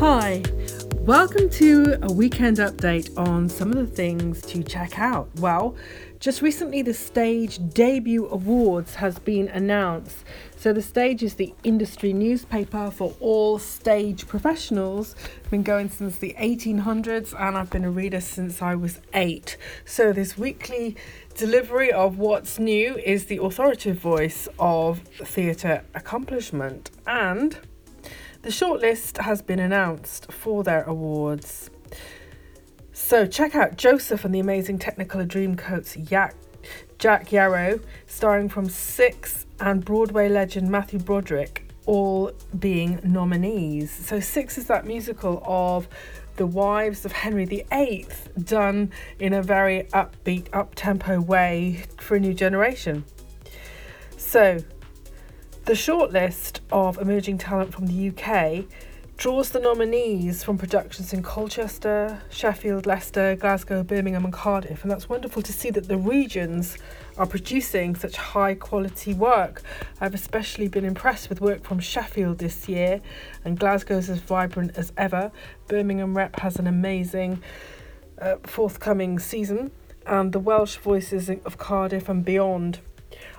Hi, welcome to a weekend update on some of the things to check out. Well, just recently the Stage Debut Awards has been announced. So the Stage is the industry newspaper for all stage professionals. been going since the 1800s and I've been a reader since I was 8. So this weekly delivery of what's new is the authoritative voice of theatre accomplishment and the shortlist has been announced for their awards. So check out Joseph and the Amazing Technicolor Dreamcoats Yak, Jac Yarrow, starring from Six, and Broadway legend Matthew Broderick, all being nominees. So Six is that musical of the wives of Henry VIII, done in a very upbeat, up tempo way for a new generation. So the shortlist of emerging talent from the UK draws the nominees from productions in Colchester, Sheffield, Leicester, Glasgow, Birmingham, and Cardiff, and that's wonderful to see that the regions are producing such high quality work. I've especially been impressed with work from Sheffield this year, and Glasgow's as vibrant as ever. Birmingham Rep has an amazing uh, forthcoming season, and the Welsh voices of Cardiff and beyond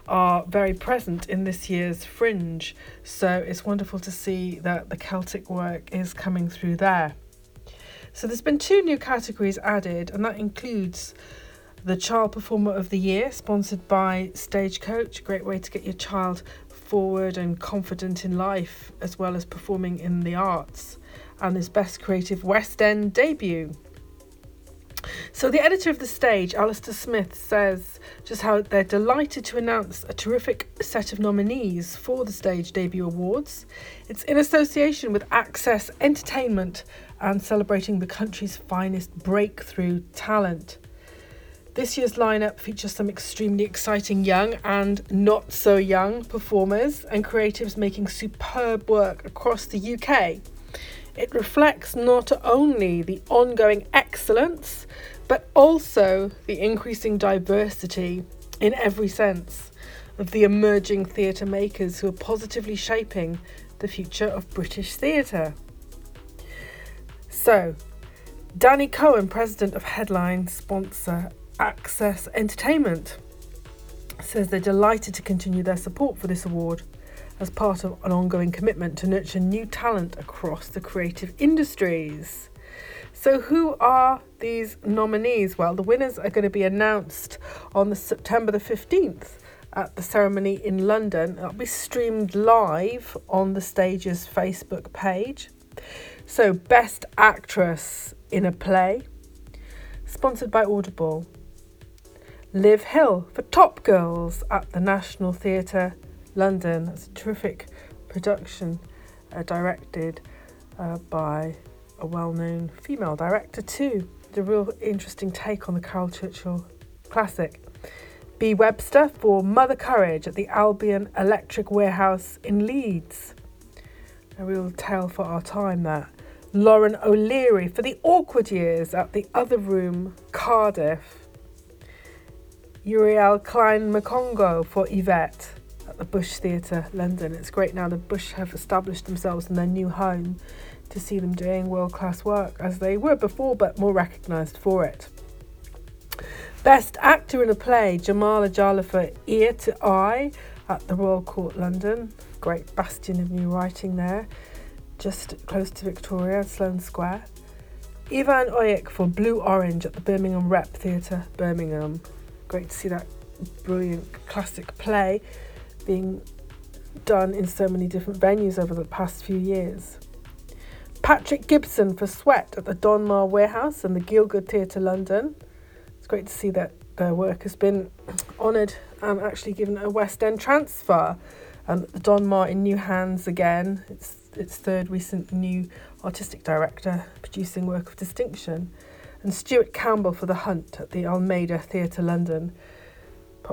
are very present in this year's Fringe. So it's wonderful to see that the Celtic work is coming through there. So there's been two new categories added, and that includes the Child Performer of the Year, sponsored by Stagecoach, a great way to get your child forward and confident in life, as well as performing in the arts, and this Best Creative West End debut. So, the editor of the stage, Alistair Smith, says just how they're delighted to announce a terrific set of nominees for the Stage Debut Awards. It's in association with Access Entertainment and celebrating the country's finest breakthrough talent. This year's lineup features some extremely exciting young and not so young performers and creatives making superb work across the UK. It reflects not only the ongoing excellence, but also the increasing diversity in every sense of the emerging theatre makers who are positively shaping the future of British theatre. So, Danny Cohen, president of Headline sponsor Access Entertainment, says they're delighted to continue their support for this award as part of an ongoing commitment to nurture new talent across the creative industries. So, who are these nominees? Well, the winners are going to be announced on the September the 15th at the ceremony in London. It'll be streamed live on the stage's Facebook page. So, Best Actress in a Play, sponsored by Audible. Liv Hill for Top Girls at the National Theatre London. That's a terrific production uh, directed uh, by a well known female director, too. The real interesting take on the Caryl Churchill classic. Bea Webster for Mother Courage at the Albion Electric Warehouse in Leeds. A real tale for our time, that. Lauren O'Leary for The Awkward Years at the Other Room, Cardiff. Urielle Klein Mekongo for Yvette the Bush Theatre, London. It's great now the Bush have established themselves in their new home to see them doing world class work as they were before, but more recognised for it. Best Actor in a Play, Jamal Ajala for Ear to Eye at the Royal Court, London. Great bastion of new writing there, just close to Victoria, Sloane Square. Ivan Oyik for Blue Orange at the Birmingham Rep Theatre, Birmingham. Great to see that brilliant classic play being done in so many different venues over the past few years. Patrick Gibson for Sweat at the Donmar Warehouse and the Gielgud Theatre London. It's great to see that their work has been honoured and actually given a West End transfer. And the Donmar in new hands again. It's its third recent new artistic director producing work of distinction. And Stuart Campbell for The Hunt at the Almeida Theatre London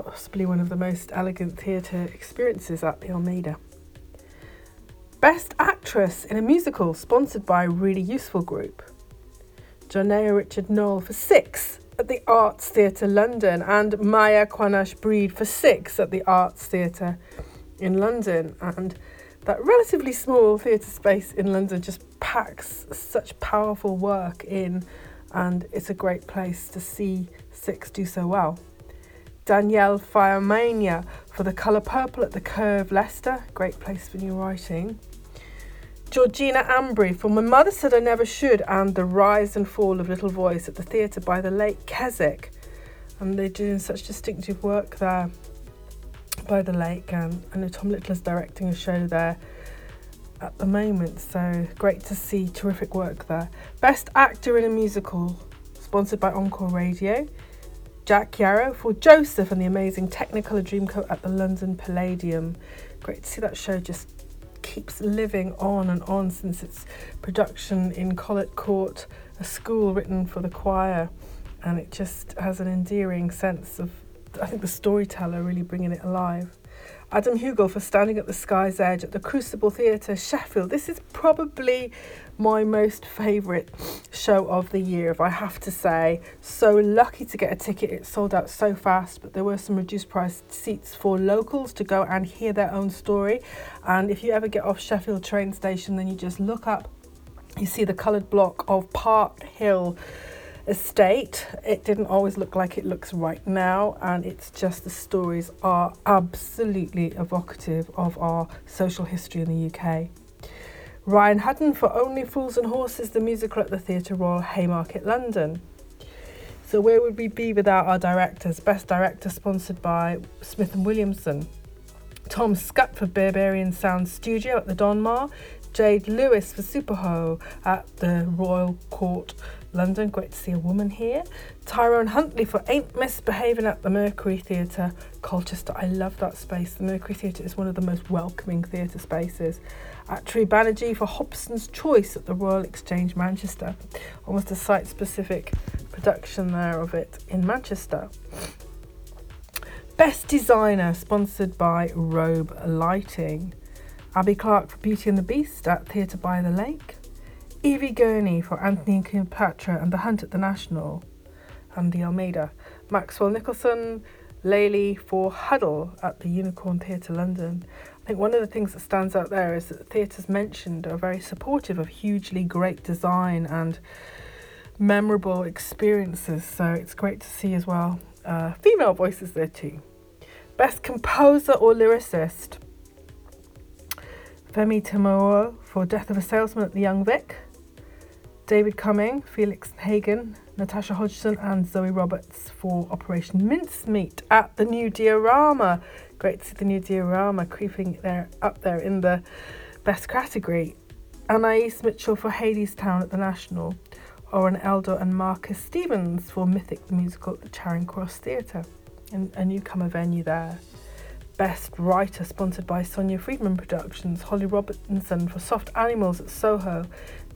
possibly one of the most elegant theatre experiences at the Almeida. Best Actress in a Musical, sponsored by a Really Useful Group. Jonea Richard Noel for Six at the Arts Theatre London, and Maiya Quansah Breed for Six at the Arts Theatre in London. And that relatively small theatre space in London just packs such powerful work in, and it's a great place to see Six do so well. Danielle Fiamanya for The Colour Purple at the Curve Leicester, great place for new writing. Georgina Ambry for My Mother Said I Never Should and The Rise and Fall of Little Voice at the Theatre by the Lake Keswick. And they're doing such distinctive work there by the lake. And I know Tom Little is directing a show there at the moment, so great to see terrific work there. Best Actor in a Musical, sponsored by Encore Radio. Jac Yarrow for Joseph and the amazing Technicolor Dreamcoat at the London Palladium. Great to see that show just keeps living on and on since its production in Colet Court, a school written for the choir, and it just has an endearing sense of, I think, the storyteller really bringing it alive. Adam Hugill for Standing at the Sky's Edge at the Crucible Theatre, Sheffield. This is probably my most favourite show of the year, if I have to say. So lucky to get a ticket. It sold out so fast, but there were some reduced price seats for locals to go and hear their own story. And if you ever get off Sheffield train station, then you just look up, you see the coloured block of Park Hill estate. It didn't always look like it looks right now, and it's just the stories are absolutely evocative of our social history in the UK. Ryan Hutton for Only Fools and Horses, the musical at the Theatre Royal Haymarket, London. So where would we be without our directors? Best Director sponsored by Smith and Williamson. Tom Scutt for Berberian Sound Studio at the Donmar. Jade Lewis for Superhoe at the Royal Court London. Great to see a woman here. Tyrone Huntley for Ain't Misbehaving at the Mercury Theatre, Colchester. I love that space. The Mercury Theatre is one of the most welcoming theatre spaces. Atri Banerjee for Hobson's Choice at the Royal Exchange, Manchester. Almost a site specific production there of it in Manchester. Best Designer, sponsored by Robe Lighting. Abby Clark for Beauty and the Beast at Theatre by the Lake. Evie Gurney for Anthony and Cleopatra and The Hunt at the National and the Almeida. Maxwell Nicholson, Layli for Huddle at the Unicorn Theatre London. I think one of the things that stands out there is that the theatres mentioned are very supportive of hugely great design and memorable experiences. So it's great to see as well uh, female voices there too. Best composer or lyricist. Femi Temowo for Death of a Salesman at the Young Vic. David Cumming, Felix Hagan, Natasha Hodgson, and Zoe Roberts for Operation Mincemeat at the new Diorama. Great to see the new Diorama creeping there up there in the best category. Anais Mitchell for Hadestown at the National. Oren Eldor and Marcus Stevens for Mythic the Musical at the Charing Cross Theatre, a newcomer venue there. Best Writer, sponsored by Sonia Friedman Productions, Holly Robinson for Soft Animals at Soho,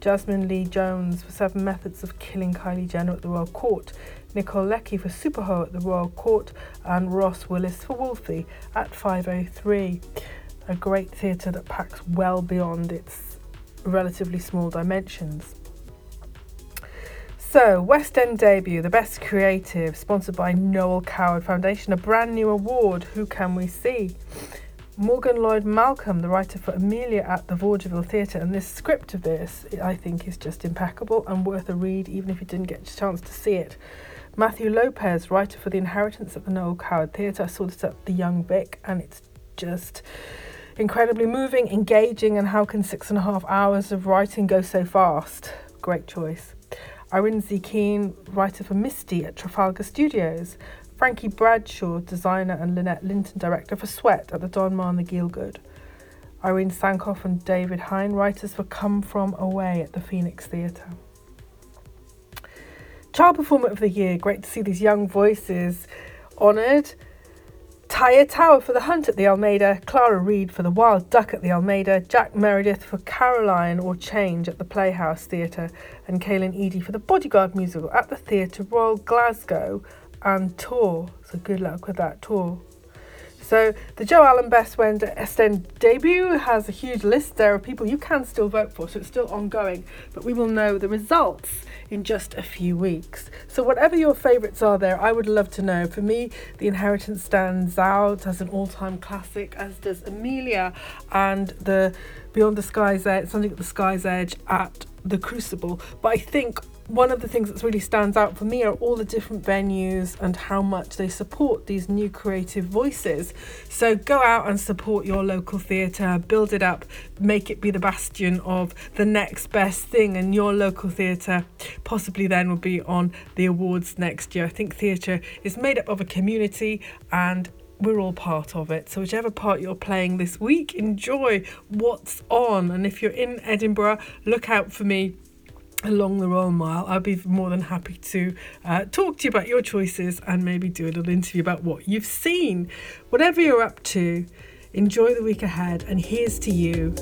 Jasmine Lee Jones for Seven Methods of Killing Kylie Jenner at the Royal Court, Nicôle Lecky for Superhoe at the Royal Court, and Ross Willis for Wolfie at 503. A great theatre that packs well beyond its relatively small dimensions. So, West End debut, the best creative, sponsored by Noel Coward Foundation, a brand new award. Who can we see? Morgan Lloyd Malcolm, the writer for Emilia at the Vaudeville Theatre, and this script of this, I think, is just impeccable and worth a read, even if you didn't get a chance to see it. Matthew Lopez, writer for The Inheritance at the Noel Coward Theatre, I saw this at the Young Vic, and it's just incredibly moving, engaging, and how can six and a half hours of writing go so fast? Great choice. Arinzé Kene, writer for Misty at Trafalgar Studios. Frankie Bradshaw, designer, and Lynette Linton, director for Sweat at the Donmar and the Gielgud. Irene Sankoff and David Hein, writers for Come From Away at the Phoenix Theatre. Child Performer of the Year, great to see these young voices honoured. Taya Tower for The Hunt at the Almeida, Clara Reed for The Wild Duck at the Almeida, Jack Meredith for Caroline or Change at the Playhouse Theatre, and Cailin Eady for The Bodyguard musical at the Theatre Royal Glasgow and tour. So good luck with that tour. So the Joe Allen Best West End debut has a huge list there of people you can still vote for, so it's still ongoing. But we will know the results in just a few weeks. So whatever your favourites are there, I would love to know. For me, The Inheritance stands out as an all-time classic, as does Emilia and the Beyond the Sky's Edge, something at the Sky's Edge at the Crucible. But I think one of the things that really stands out for me are all the different venues and how much they support these new creative voices. So go out and support your local theatre, build it up, make it be the bastion of the next best thing, and your local theatre possibly then will be on the awards next year. I think theatre is made up of a community and we're all part of it. So, whichever part you're playing this week, enjoy what's on. And if you're in Edinburgh, look out for me along the Royal Mile. I'll be more than happy to uh, talk to you about your choices and maybe do a little interview about what you've seen. Whatever you're up to, enjoy the week ahead, and here's to you.